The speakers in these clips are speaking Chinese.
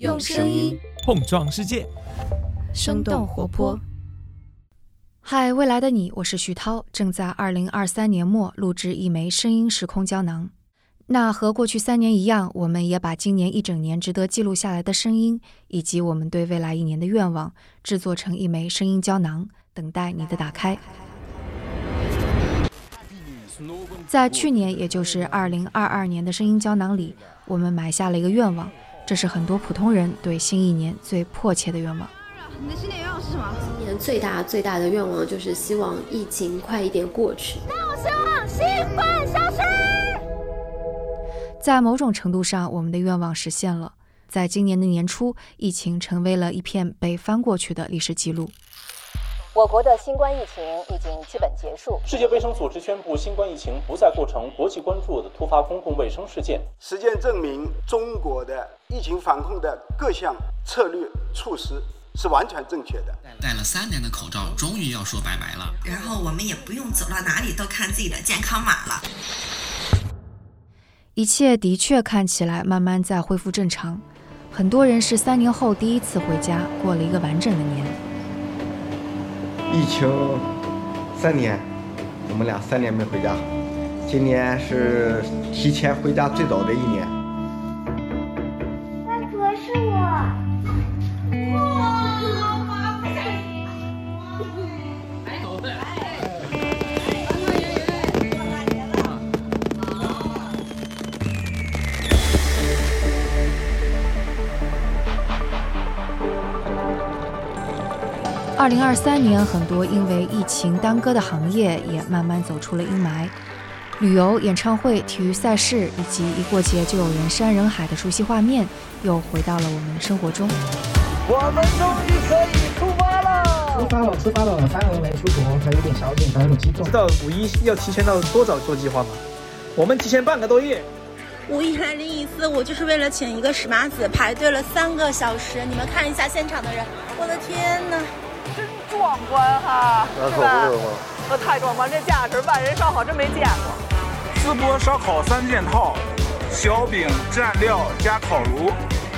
用声音碰撞世界，生动活泼。嗨，未来的你，我是徐涛，正在二零二三年末录制一枚声音时空胶囊。那和过去三年一样，我们也把今年一整年值得记录下来的声音，以及我们对未来一年的愿望，制作成一枚声音胶囊，等待你的打开。在去年，也就是二零二二年的声音胶囊里，我们埋下了一个愿望。这是很多普通人对新一年最迫切的愿望。你的新年愿望是什么？今年最大最大的愿望就是希望疫情快一点过去。那我希望新冠消失。在某种程度上，我们的愿望实现了。在今年的年初，疫情成为了一片被翻过去的历史记录。我国的新冠疫情已经基本结束。世界卫生组织宣布，新冠疫情不再构成国际关注的突发公共卫生事件。实践证明，中国的疫情防控的各项策略措施是完全正确的。戴了三年的口罩，终于要说拜拜了。然后我们也不用走到哪里都看自己的健康码了。一切的确看起来慢慢在恢复正常。很多人是三年后第一次回家，过了一个完整的年。疫情三年，我们俩三年没回家，今年是提前回家最早的一年。二零二三年，很多因为疫情耽搁的行业也慢慢走出了阴霾。旅游、演唱会、体育赛事，以及一过节就有人山人海的熟悉画面，又回到了我们的生活中。我们终于可以出发了！出发了，出发了！三年没出国，还有点小紧张，有点激动。知道五一要提前到多早做计划吗？我们提前半个多月。五一来临一次，我就是为了请一个史麻子排队了三个小时。你们看一下现场的人，我的天哪！壮观哈，是吧？那太壮观，这架势万人烧烤真没见过。淄博烧烤三件套：小饼、蘸料加烤炉，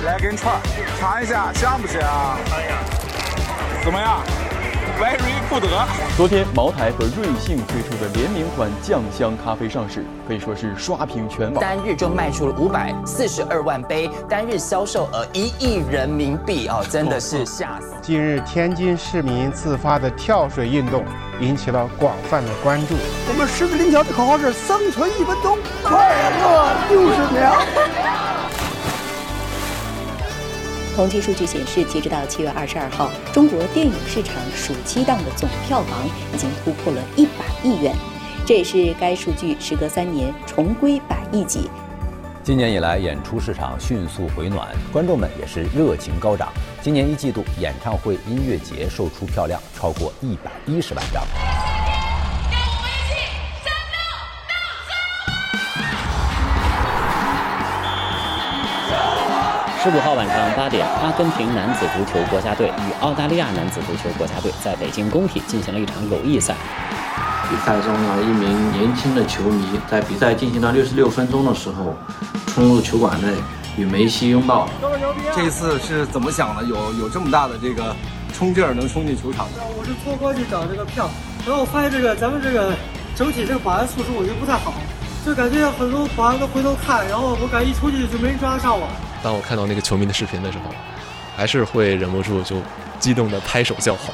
来根串，尝一下香不香？哎呀，怎么样？Very 不得。昨天，茅台和瑞幸推出的联名款酱香咖啡上市，可以说是刷屏全网。单日就卖出了五百四十二万杯，单日销售额一亿人民币啊，真的是吓死！近日，天津市民自发的跳水运动引起了广泛的关注。我们狮子林桥的口号是：生存一分钟，快乐六十秒。统计数据显示，截止到七月二十二号，中国电影市场暑期档的总票房已经突破了一百亿元，这也是该数据时隔三年重归百亿级。今年以来，演出市场迅速回暖，观众们也是热情高涨。今年一季度，演唱会、音乐节售出票量超过一百一十万张。十五号晚上八点，阿根廷男子足球国家队与澳大利亚男子足球国家队在北京工体进行了一场友谊赛。比赛中呢，一名年轻的球迷在比赛进行到六十六分钟的时候，冲入球馆内与梅西拥抱。这次是怎么想的？有有这么大的这个冲劲儿，能冲进球场？我是托过去找这个票，然后我发现这个咱们这个整体这个保安素质我觉得不太好，就感觉很多保安都回头看，然后我感觉一出去就没人抓得上我。当我看到那个球迷的视频的时候，还是会忍不住就激动的拍手叫好。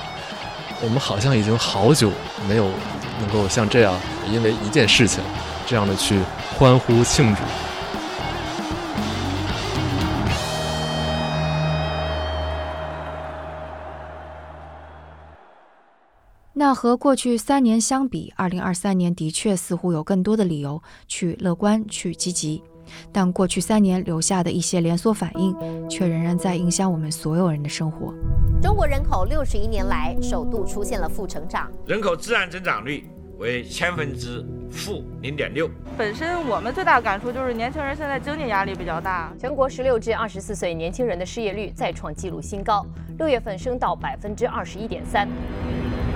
我们好像已经好久没有能够像这样，因为一件事情这样的去欢呼庆祝。那和过去三年相比，二零二三年的确似乎有更多的理由去乐观、去积极。但过去三年留下的一些连锁反应，却仍然在影响我们所有人的生活。中国人口六十一年来首度出现了负成长，人口自然增长率为千分之负零点六。本身我们最大的感触就是年轻人现在经济压力比较大。全国十六至二十四岁年轻人的失业率再创纪录新高，六月份升到百分之二十一点三。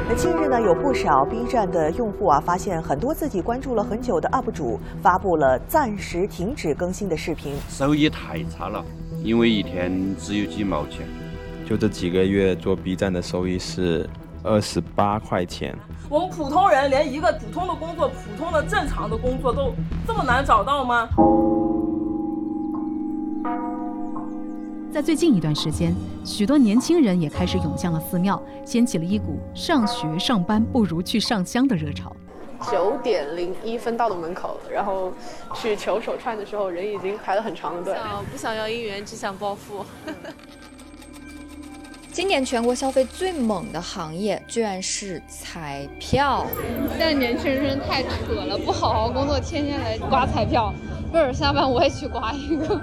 那近日呢，有不少 B 站的用户啊，发现很多自己关注了很久的 UP 主发布了暂时停止更新的视频，收益太差了，因为一天只有几毛钱。就这几个月做 B 站的收益是二十八块钱。我们普通人连一个普通的工作、普通的正常的工作都这么难找到吗？在最近一段时间，许多年轻人也开始涌向了寺庙，掀起了一股上学上班不如去上香的热潮。九点零一分到的门口，然后去求手串的时候，人已经排了很长的队。不想要姻缘，只想暴富。今年全国消费最猛的行业居然是彩票。现在年轻人太扯了，不好好工作，天天来刮彩票。一会儿下班我也去刮一个。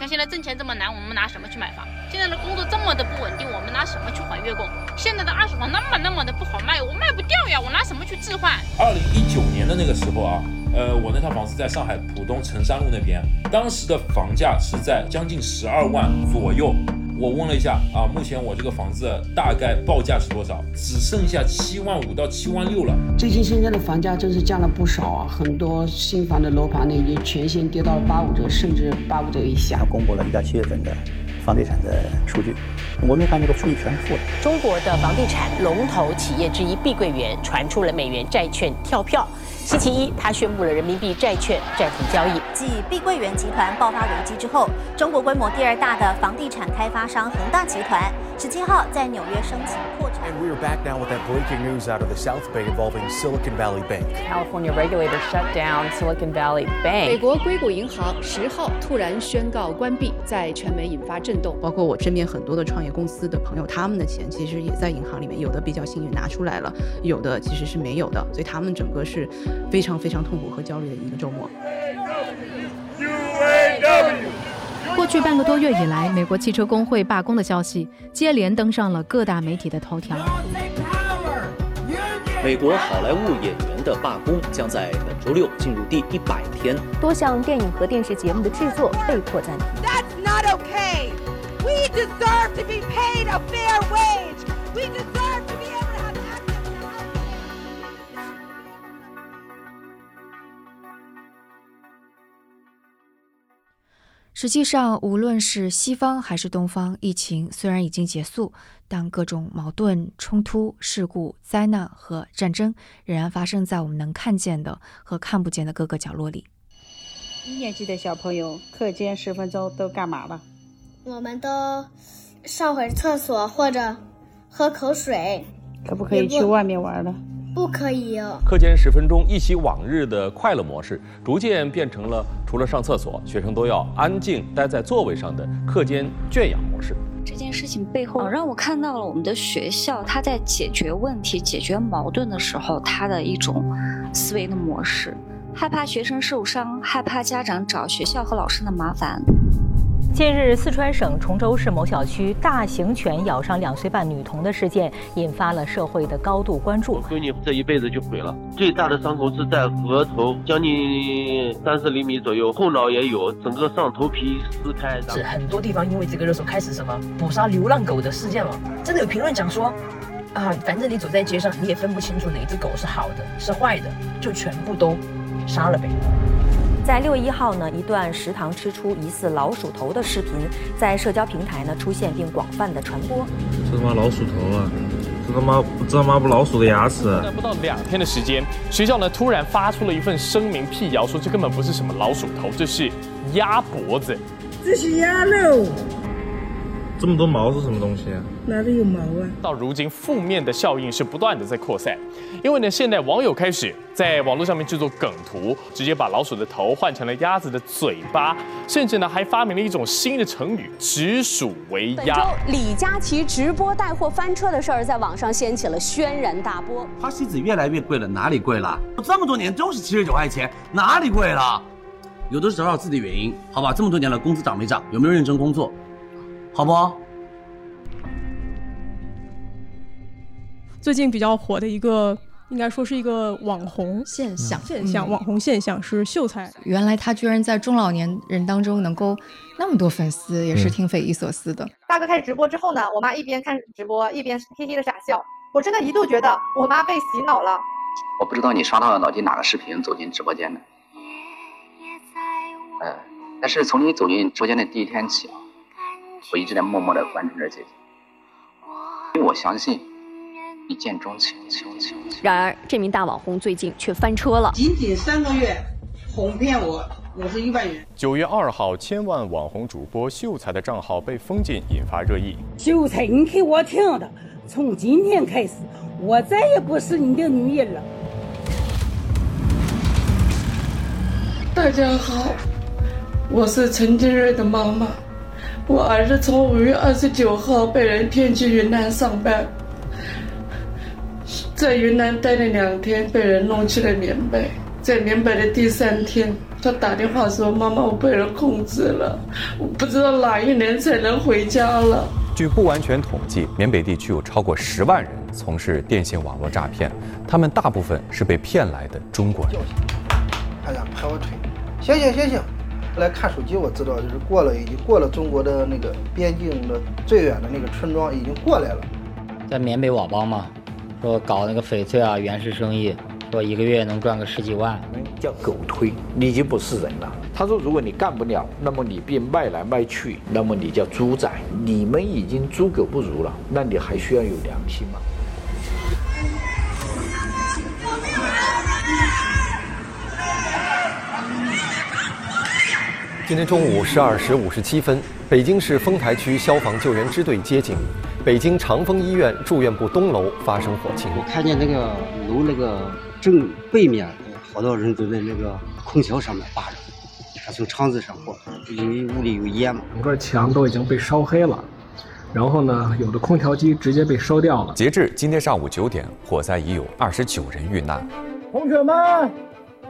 你看现在挣钱这么难，我们拿什么去买房？现在的工作这么的不稳定，我们拿什么去还月供？现在的二手房那么那么的不好卖，我卖不掉呀，我拿什么去置换？二零一九年的那个时候啊，呃，我那套房子在上海浦东成山路那边，当时的房价是在将近十二万左右。我问了一下啊，目前我这个房子大概报价是多少？只剩下七万五到七万六了。最近深圳的房价真是降了不少啊，很多新房的楼盘呢已经全线跌到了八五折，甚至八五折以下。公布了一到七月份的房地产的数据，我们看那个数据全是负的。中国的房地产龙头企业之一碧桂园传出了美元债券跳票。星期一，他宣布了人民币债券暂停交易。继碧桂园集团爆发危机之后，中国规模第二大的房地产开发商恒大集团十七号在纽约申请破产。And we are back now with that breaking news out of the South Bay involving Silicon Valley Bank. California regulators shut down Silicon Valley Bank. 美国硅谷银行十号突然宣告关闭，在全美引发震动。包括我身边很多的创业公司的朋友，他们的钱其实也在银行里面，有的比较幸运拿出来了，有的其实是没有的，所以他们整个是。非常非常痛苦和焦虑的一个周末。过去半个多月以来，美国汽车工会罢工的消息接连登上了各大媒体的头条。美国好莱坞演员的罢工将在本周六进入第一百天。多项电影和电视节目的制作被迫暂停。That's not okay. We deserve to be paid a fair wage. We deserve 实际上，无论是西方还是东方，疫情虽然已经结束，但各种矛盾、冲突、事故、灾难和战争仍然发生在我们能看见的和看不见的各个角落里。一年级的小朋友课间十分钟都干嘛了？我们都上会厕所或者喝口水。可不可以去外面玩了？不可以。课间十分钟，一起往日的快乐模式，逐渐变成了除了上厕所，学生都要安静待在座位上的课间圈养模式。这件事情背后，让我看到了我们的学校，它在解决问题、解决矛盾的时候，它的一种思维的模式，害怕学生受伤，害怕家长找学校和老师的麻烦。近日，四川省崇州市某小区大型犬咬伤两岁半女童的事件，引发了社会的高度关注。闺女这一辈子就毁了，最大的伤口是在额头，将近三十厘米左右，后脑也有，整个上头皮撕开。是很多地方因为这个热搜开始什么捕杀流浪狗的事件了，真的有评论讲说，啊，反正你走在街上，你也分不清楚哪只狗是好的是坏的，就全部都杀了呗。在六月一号呢，一段食堂吃出疑似老鼠头的视频在社交平台呢出现并广泛的传播。这他妈老鼠头啊！这他妈这他妈不老鼠的牙齿！不到两天的时间，学校呢突然发出了一份声明辟谣，说这根本不是什么老鼠头，这是鸭脖子。这是鸭肉。这么多毛是什么东西啊？哪里有毛啊？到如今，负面的效应是不断的在扩散，因为呢，现在网友开始在网络上面制作梗图，直接把老鼠的头换成了鸭子的嘴巴，甚至呢，还发明了一种新的成语“指鼠为鸭”。李佳琦直播带货翻车的事儿在网上掀起了轩然大波。花西子越来越贵了，哪里贵了？这么多年都是七十九块钱，哪里贵了？有的是找找自己的原因，好吧？这么多年了，工资涨没涨？有没有认真工作？好不？最近比较火的一个，应该说是一个网红现象。现象，网红现象是秀才。原来他居然在中老年人当中能够那么多粉丝，也是挺匪夷所思的。大哥开始直播之后呢，我妈一边看直播一边嘿嘿的傻笑。我真的一度觉得我妈被洗脑了。我不知道你刷到了脑筋哪个视频走进直播间的。呃，但是从你走进直播间的第一天起啊，我一直在默默的关注着姐姐，因为我相信一见钟情。然而，这名大网红最近却翻车了。仅仅三个月，哄骗我五十一万元。九月二号，千万网红主播秀才的账号被封禁，引发热议。秀才，你给我听的，从今天开始，我再也不是你的女人了。大家好，我是陈金瑞的妈妈。我儿子从五月二十九号被人骗去云南上班，在云南待了两天，被人弄去了缅北。在缅北的第三天，他打电话说：“妈妈，我被人控制了，我不知道哪一年才能回家了。”据不完全统计，缅北地区有超过十万人从事电信网络诈骗，他们大部分是被骗来的中国人。哎呀，拍我腿！醒醒醒醒！来看手机，我知道，就是过了，已经过了中国的那个边境的最远的那个村庄，已经过来了。在缅北佤邦嘛，说搞那个翡翠啊、原石生意，说一个月能赚个十几万。叫狗推，你就不是人了。他说，如果你干不了，那么你被卖来卖去，那么你叫猪仔。你们已经猪狗不如了，那你还需要有良心吗？今天中午十二时五十七分，北京市丰台区消防救援支队接警，北京长丰医院住院部东楼发生火情。我看见那个楼那个正背面，好多人都在那个空调上面扒着，他从窗子上过，因为屋里有烟嘛。整个墙都已经被烧黑了，然后呢，有的空调机直接被烧掉了。截至今天上午九点，火灾已有二十九人遇难。同学们。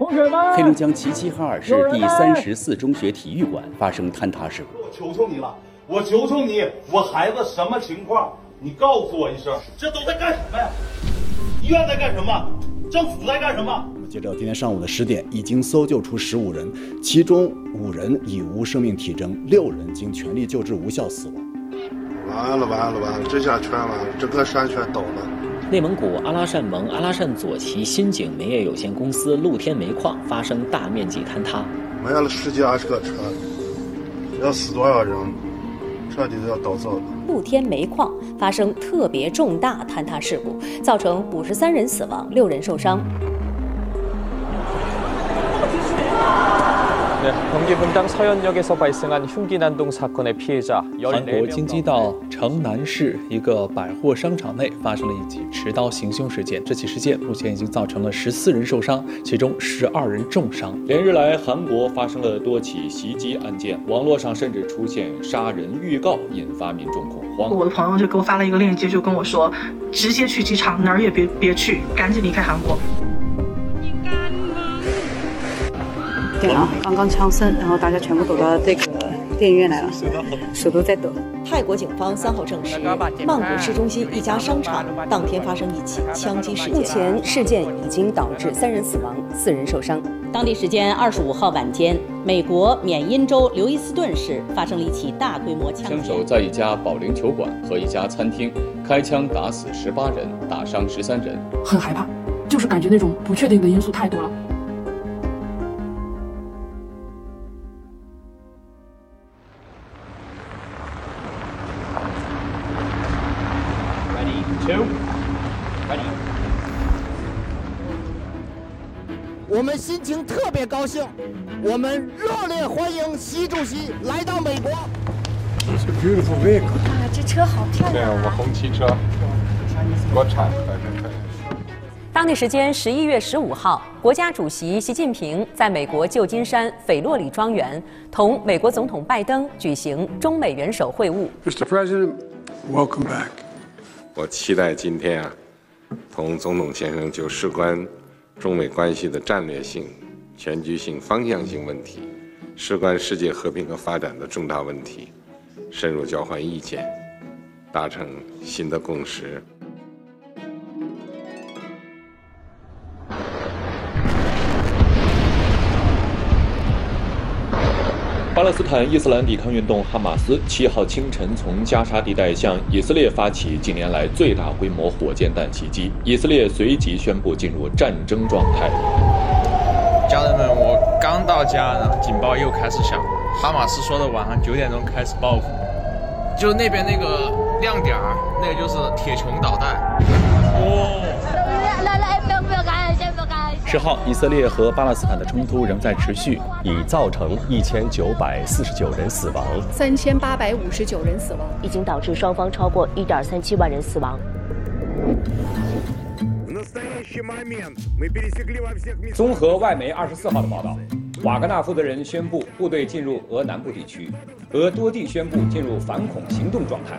同学们，黑龙江齐齐哈尔市第三十四中学体育馆发生坍塌事故。我求求你了，我求求你，我孩子什么情况？你告诉我一声。这都在干什么呀？医院在干什么？政府在干什么？我们，截止到今天上午的十点，已经搜救出十五人，其中五人已无生命体征，六人经全力救治无效死亡。完了完了完了，这下全完了，整个山全倒了。内蒙古阿拉善盟阿拉善左旗新景煤业有限公司露天煤矿发生大面积坍塌，埋了十几二十个车，要死多少人？彻底要倒灶了。露天煤矿发生特别重大坍塌事故，造成五十三人死亡，六人受伤。경기분당서현역에서발생한흉기난동사건의피해자韩国京畿道城南市一个百货商场内发生了一起持刀行凶事件。这起事件目前已经造成了十四人受伤，其中十二人重伤。连日来，韩国发生了多起袭击案件，网络上甚至出现杀人预告，引发民众恐慌。我的朋友就给我发了一个链接，就跟我说，直接去机场，哪儿也别别去，赶紧离开韩国。 电脑刚刚枪声，然后大家全部躲到这个电影院来了，手都在抖。泰国警方三号证实，曼谷市中心一家商场当天发生一起枪击事件，目前事件已经导致三人死亡，四人受伤。当地时间二十五号晚间，美国缅因州刘易斯顿市发生了一起大规模枪击枪手在一家保龄球馆和一家餐厅开枪打死十八人，打伤十三人，很害怕，就是感觉那种不确定的因素太多了。我们心情特别高兴，我们热烈欢迎习主席来到美国。It's a beautiful vehicle. 啊，这车好漂亮啊！红旗车，国产。当地时间十一月十五号，国家主席习近平在美国旧金山斐洛里庄园同美国总统拜登举行中美元首会晤。Mr. President, welcome back. 我期待今天啊，同总统先生就事关中美关系的战略性、全局性、方向性问题，事关世界和平和发展的重大问题，深入交换意见，达成新的共识。巴勒斯坦伊斯兰抵抗运动哈马斯七号清晨从加沙地带向以色列发起近年来最大规模火箭弹袭击，以色列随即宣布进入战争状态。家人们，我刚到家，然后警报又开始响，哈马斯说的晚上九点钟开始报复，就那边那个亮点儿，那个就是铁穹导弹。哦。十号，以色列和巴勒斯坦的冲突仍在持续，已造成一千九百四十九人死亡，三千八百五十九人死亡，已经导致双方超过一点三七万人死亡。综合外媒二十四号的报道，瓦格纳负责人宣布部队进入俄南部地区，俄多地宣布进入反恐行动状态。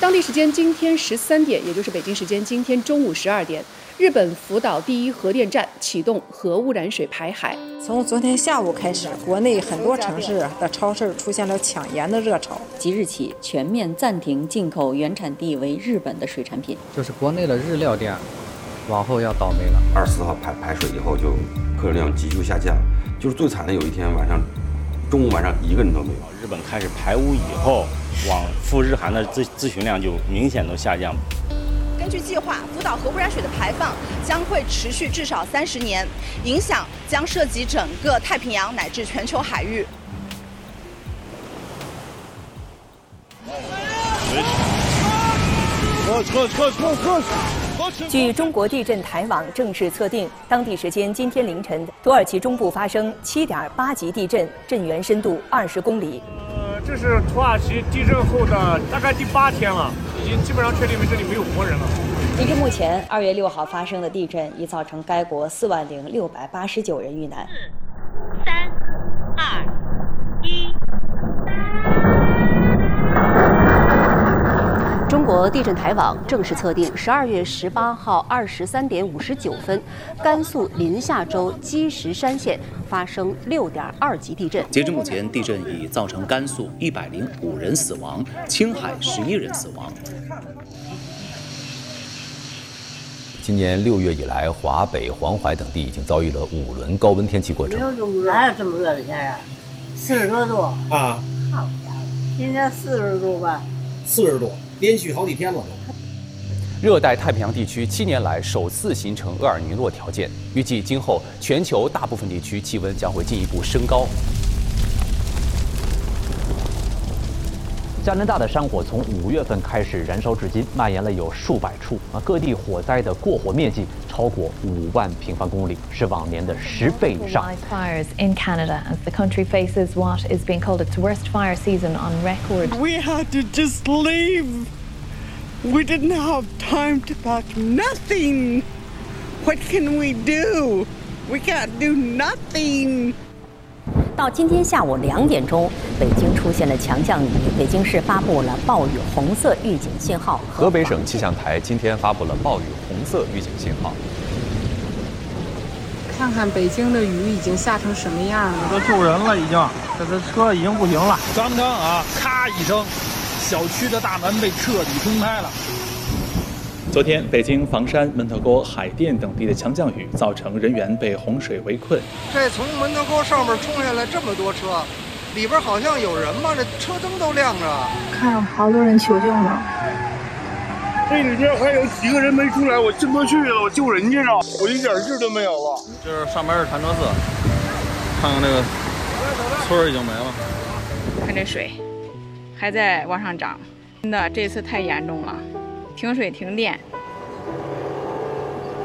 当地时间今天十三点，也就是北京时间今天中午十二点，日本福岛第一核电站启动核污染水排海。从昨天下午开始，国内很多城市的超市出现了抢盐的热潮。即日起全面暂停进口原产地为日本的水产品。就是国内的日料店，往后要倒霉了。二十四号排排水以后，就客流量急剧下降。就是最惨的有一天晚上。中午晚上一个人都没有。日本开始排污以后，往赴日韩的咨咨询量就明显都下降。根据计划，福岛核污染水的排放将会持续至少三十年，影响将涉及整个太平洋乃至全球海域。据中国地震台网正式测定，当地时间今天凌晨，土耳其中部发生7.8级地震，震源深度20公里。呃，这是土耳其地震后的大概第八天了，已经基本上确定为这里没有活人了。截至目前，二月六号发生的地震已造成该国4万零689人遇难。四三、二、国地震台网正式测定，十二月十八号二十三点五十九分，甘肃临夏州积石山县发生六点二级地震。截至目前，地震已造成甘肃一百零五人死亡，青海十一人死亡。今年六月以来，华北、黄淮等地已经遭遇了五轮高温天气过程。有哪有这么热的天啊？四十多度啊！好家伙，今天四十度吧？四十度。连续好几天了。热带太平洋地区七年来首次形成厄尔尼诺条件，预计今后全球大部分地区气温将会进一步升高。加拿大的山火从五月份开始燃烧至今，蔓延了有数百处啊，各地火灾的过火面积超过五万平方公里，是往年的十倍以上。Fires in Canada as the country faces what is being called its worst fire season on record. We had to just leave. We didn't have time to pack nothing. What can we do? We can't do nothing. 到今天下午两点钟，北京出现了强降雨，北京市发布了暴雨红色预警信号。河北省气象台今天发布了暴雨红色预警信号。看看北京的雨已经下成什么样了？都救人了，已经，这这车已经不行了。刚刚啊，咔一声，小区的大门被彻底冲开了。昨天，北京房山、门头沟、海淀等地的强降雨，造成人员被洪水围困。这从门头沟上面冲下来这么多车，里边好像有人吗？这车灯都亮着。看，好多人求救呢。这里边还有几个人没出来，我进不去了，我救人家呢，我一点劲都没有了。就是上边是潭柘寺，看看那个村已经没了。看这水还在往上涨，真的这次太严重了。停水停电。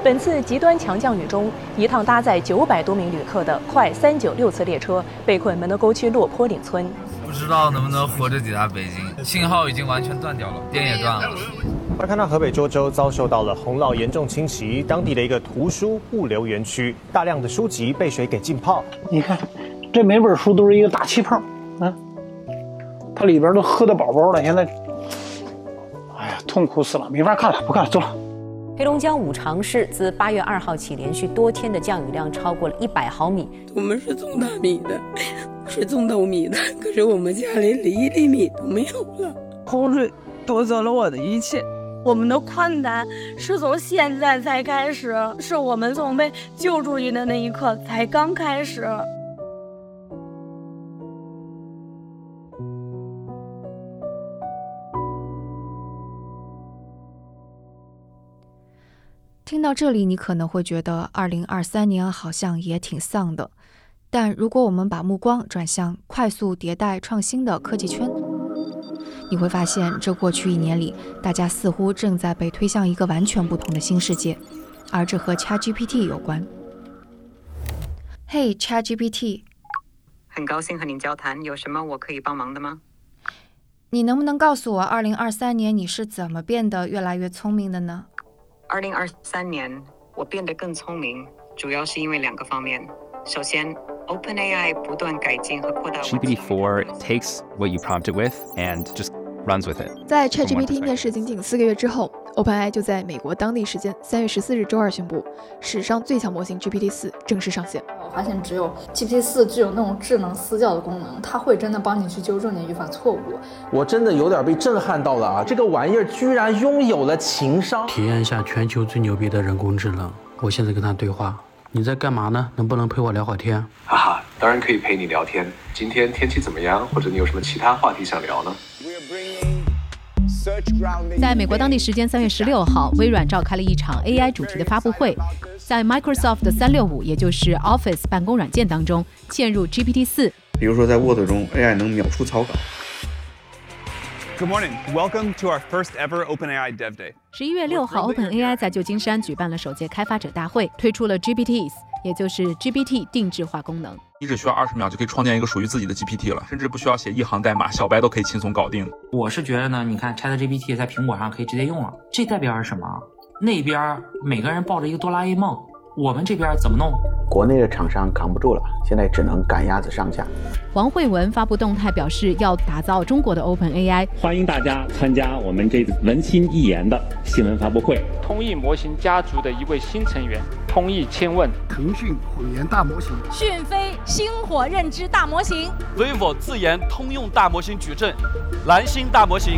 本次极端强降雨中，一趟搭载九百多名旅客的快三九六次列车被困门头沟区落坡岭村。不知道能不能活着抵达北京，信号已经完全断掉了，电也断了。而看到河北涿州遭受到了洪涝严重侵袭，当地的一个图书物流园区，大量的书籍被水给浸泡。你看，这每本书都是一个大气泡，啊，它里边都喝的饱饱的，现在。痛苦死了，没法看了，不看了，走了。黑龙江五常市自八月二号起，连续多天的降雨量超过了一百毫米。我们是种大米的，是种豆米的，可是我们家里连一粒米都没有了。洪水夺走了我的一切，我们的困难是从现在才开始，是我们从被救出去的那一刻才刚开始。听到这里，你可能会觉得2023年好像也挺丧的。但如果我们把目光转向快速迭代创新的科技圈，你会发现，这过去一年里，大家似乎正在被推向一个完全不同的新世界，而这和 ChatGPT 有关。嘿，ChatGPT，很高兴和您交谈，有什么我可以帮忙的吗？你能不能告诉我，2023年你是怎么变得越来越聪明的呢？二零二三年，我变得更聪明，主要是因为两个方面。首先，OpenAI 不断改进和扩大。GPT-4 takes what you prompt it with and just runs with it。在 ChatGPT 面试仅仅四个月之后，OpenAI 就在美国当地时间三月十四日周二宣布，史上最强模型 GPT-4 正式上线。我发现只有 GPT-4 具有那种智能私教的功能，它会真的帮你去纠正你语法错误。我真的有点被震撼到了啊！这个玩意儿居然拥有了情商。体验一下全球最牛逼的人工智能，我现在跟他对话。你在干嘛呢？能不能陪我聊会儿天？哈哈，当然可以陪你聊天。今天天气怎么样？或者你有什么其他话题想聊呢？在美国当地时间三月十六号，微软召开了一场 AI 主题的发布会。在 Microsoft 的三六五，也就是 Office 办公软件当中，嵌入 GPT 四。比如说，在 Word 中，AI 能秒出草稿。Good morning, welcome to our first ever OpenAI Dev Day。十一月六号，OpenAI 在旧金山举办了首届开发者大会，推出了 GPTs，也就是 GPT 定制化功能。你只需要二十秒就可以创建一个属于自己的 GPT 了，甚至不需要写一行代码，小白都可以轻松搞定。我是觉得呢，你看 ChatGPT 在苹果上可以直接用了，这代表是什么？那边每个人抱着一个哆啦 A 梦，我们这边怎么弄？国内的厂商扛不住了，现在只能赶鸭子上架。王慧文发布动态表示，要打造中国的 Open AI，欢迎大家参加我们这文心一言的新闻发布会。通义模型家族的一位新成员，通义千问，腾讯混元大模型，讯飞星火认知大模型，vivo 自研通用大模型矩阵，蓝星大模型。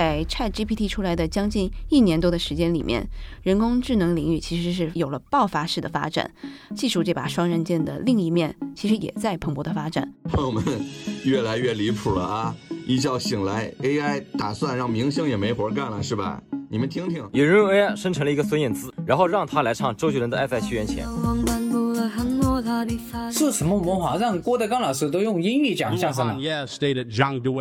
在 ChatGPT 出来的将近一年多的时间里面，人工智能领域其实是有了爆发式的发展。技术这把双刃剑的另一面，其实也在蓬勃的发展。朋友们，越来越离谱了啊！一觉醒来，AI 打算让明星也没活干了，是吧？你们听听，有人用 AI 生成了一个孙燕姿，然后让他来唱周杰伦的《爱在西元前》。是什么文化让郭德纲老师都用英语讲相声了？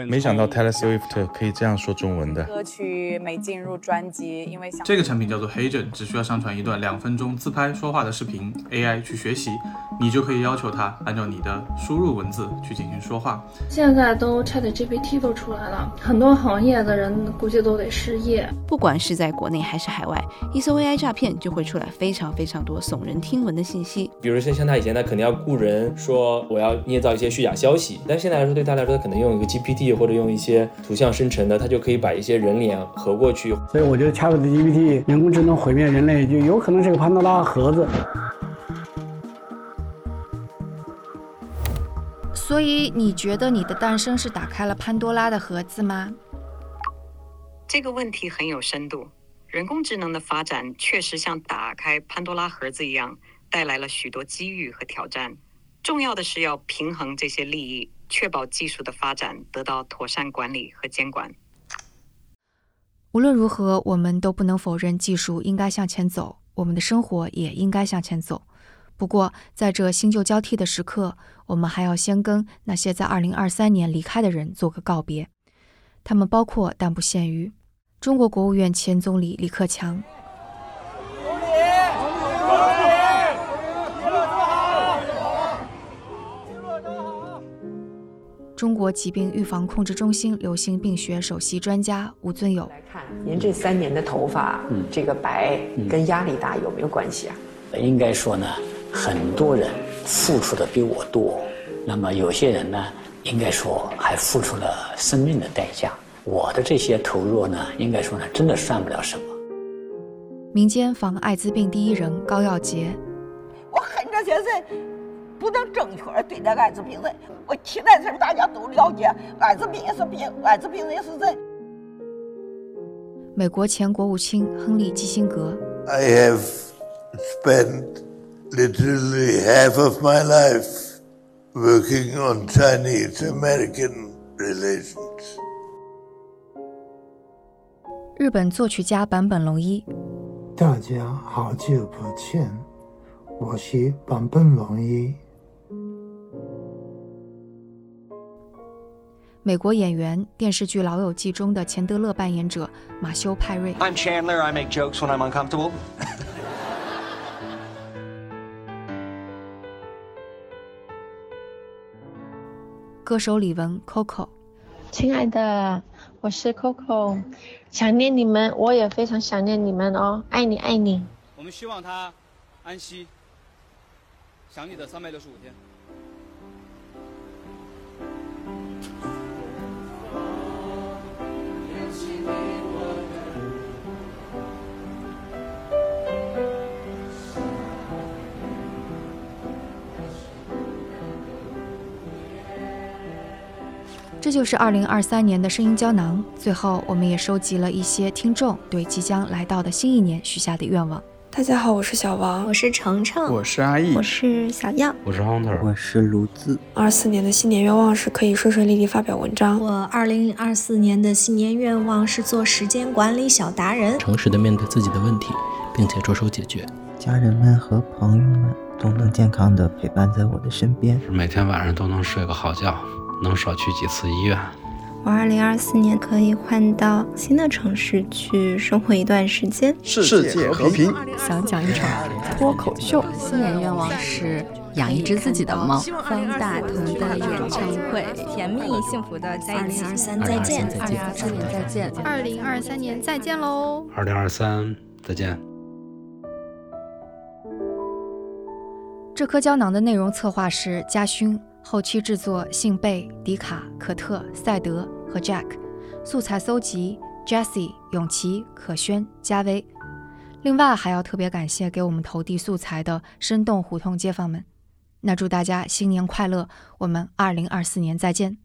没想到 Taylor Swift 可以这样说中文的。歌曲没进入专辑，因为这个产品叫做 HeyGen，只需要上传一段两分钟自拍说话的视频，AI 去学习，你就可以要求它按照你的输入文字去进行说话。现在都 ChatGPT 都出来了，很多行业的人估计都得失业。不管是在国内还是海外，一搜 AI 诈骗就会出来非常非常多耸人听闻的信息，比如像像他以前他肯定要雇人说我要捏造一些虚假消息，但现在来说对他来说，他可能用一个 GPT 或者用一些图像生成的，他就可以把一些人脸合过去。所以我觉得 ChatGPT 人工智能毁灭人类，就有可能是个潘多拉盒子。所以你觉得你的诞生是打开了潘多拉的盒子吗？这个问题很有深度。人工智能的发展确实像打开潘多拉盒子一样。带来了许多机遇和挑战，重要的是要平衡这些利益，确保技术的发展得到妥善管理和监管。无论如何，我们都不能否认技术应该向前走，我们的生活也应该向前走。不过，在这新旧交替的时刻，我们还要先跟那些在2023年离开的人做个告别。他们包括但不限于中国国务院前总理李克强。中国疾病预防控制中心流行病学首席专家吴尊友来看，您这三年的头发，嗯，这个白跟压力大有没有关系啊？应该说呢，很多人付出的比我多，那么有些人呢，应该说还付出了生命的代价。我的这些投入呢，应该说呢，真的算不了什么。民间防艾滋病第一人高耀杰，我恨这些人不能正确对待艾滋病人。我期待是大家都了解，艾滋病也是病，艾滋病也是人。美国前国务卿亨利基辛格，I have spent literally half of my life working on Chinese-American relations。日本作曲家坂本龙一。大家好久不见，我是坂本龙一。美国演员，电视剧《老友记》中的钱德勒扮演者马修·派瑞。I'm Chandler. I make jokes when I'm uncomfortable. 歌手李玟 Coco。亲爱的，我是 Coco。想念你们，我也非常想念你们哦，爱你爱你。我们希望他安息，想你的三百六十五天。这就是二零二三年的声音胶囊。最后，我们也收集了一些听众对即将来到的新一年许下的愿望。大家好，我是小王，我是程程，我是阿易，我是小样，我是 Hunter，我是卢子。二四年的新年愿望是可以顺顺利利发表文章。我二零二四年的新年愿望是做时间管理小达人，诚实的面对自己的问题，并且着手解决。家人们和朋友们都能健康的陪伴在我的身边，每天晚上都能睡个好觉。能少去几次医院。我二零二四年可以换到新的城市去生活一段时间。世界和平。想讲一场脱口秀。新年愿望是养一只自己的猫。方大同的演唱会。甜蜜幸福的在一起。二零二三再见。二零二三年再见。二零二三年再见喽。二零二三再见。这颗胶囊的内容策划是嘉勋。后期制作：信贝、迪卡、可特、赛德和 Jack，素材搜集：Jesse、永琪、可轩、嘉威。另外还要特别感谢给我们投递素材的生动胡同街坊们。那祝大家新年快乐！我们二零二四年再见。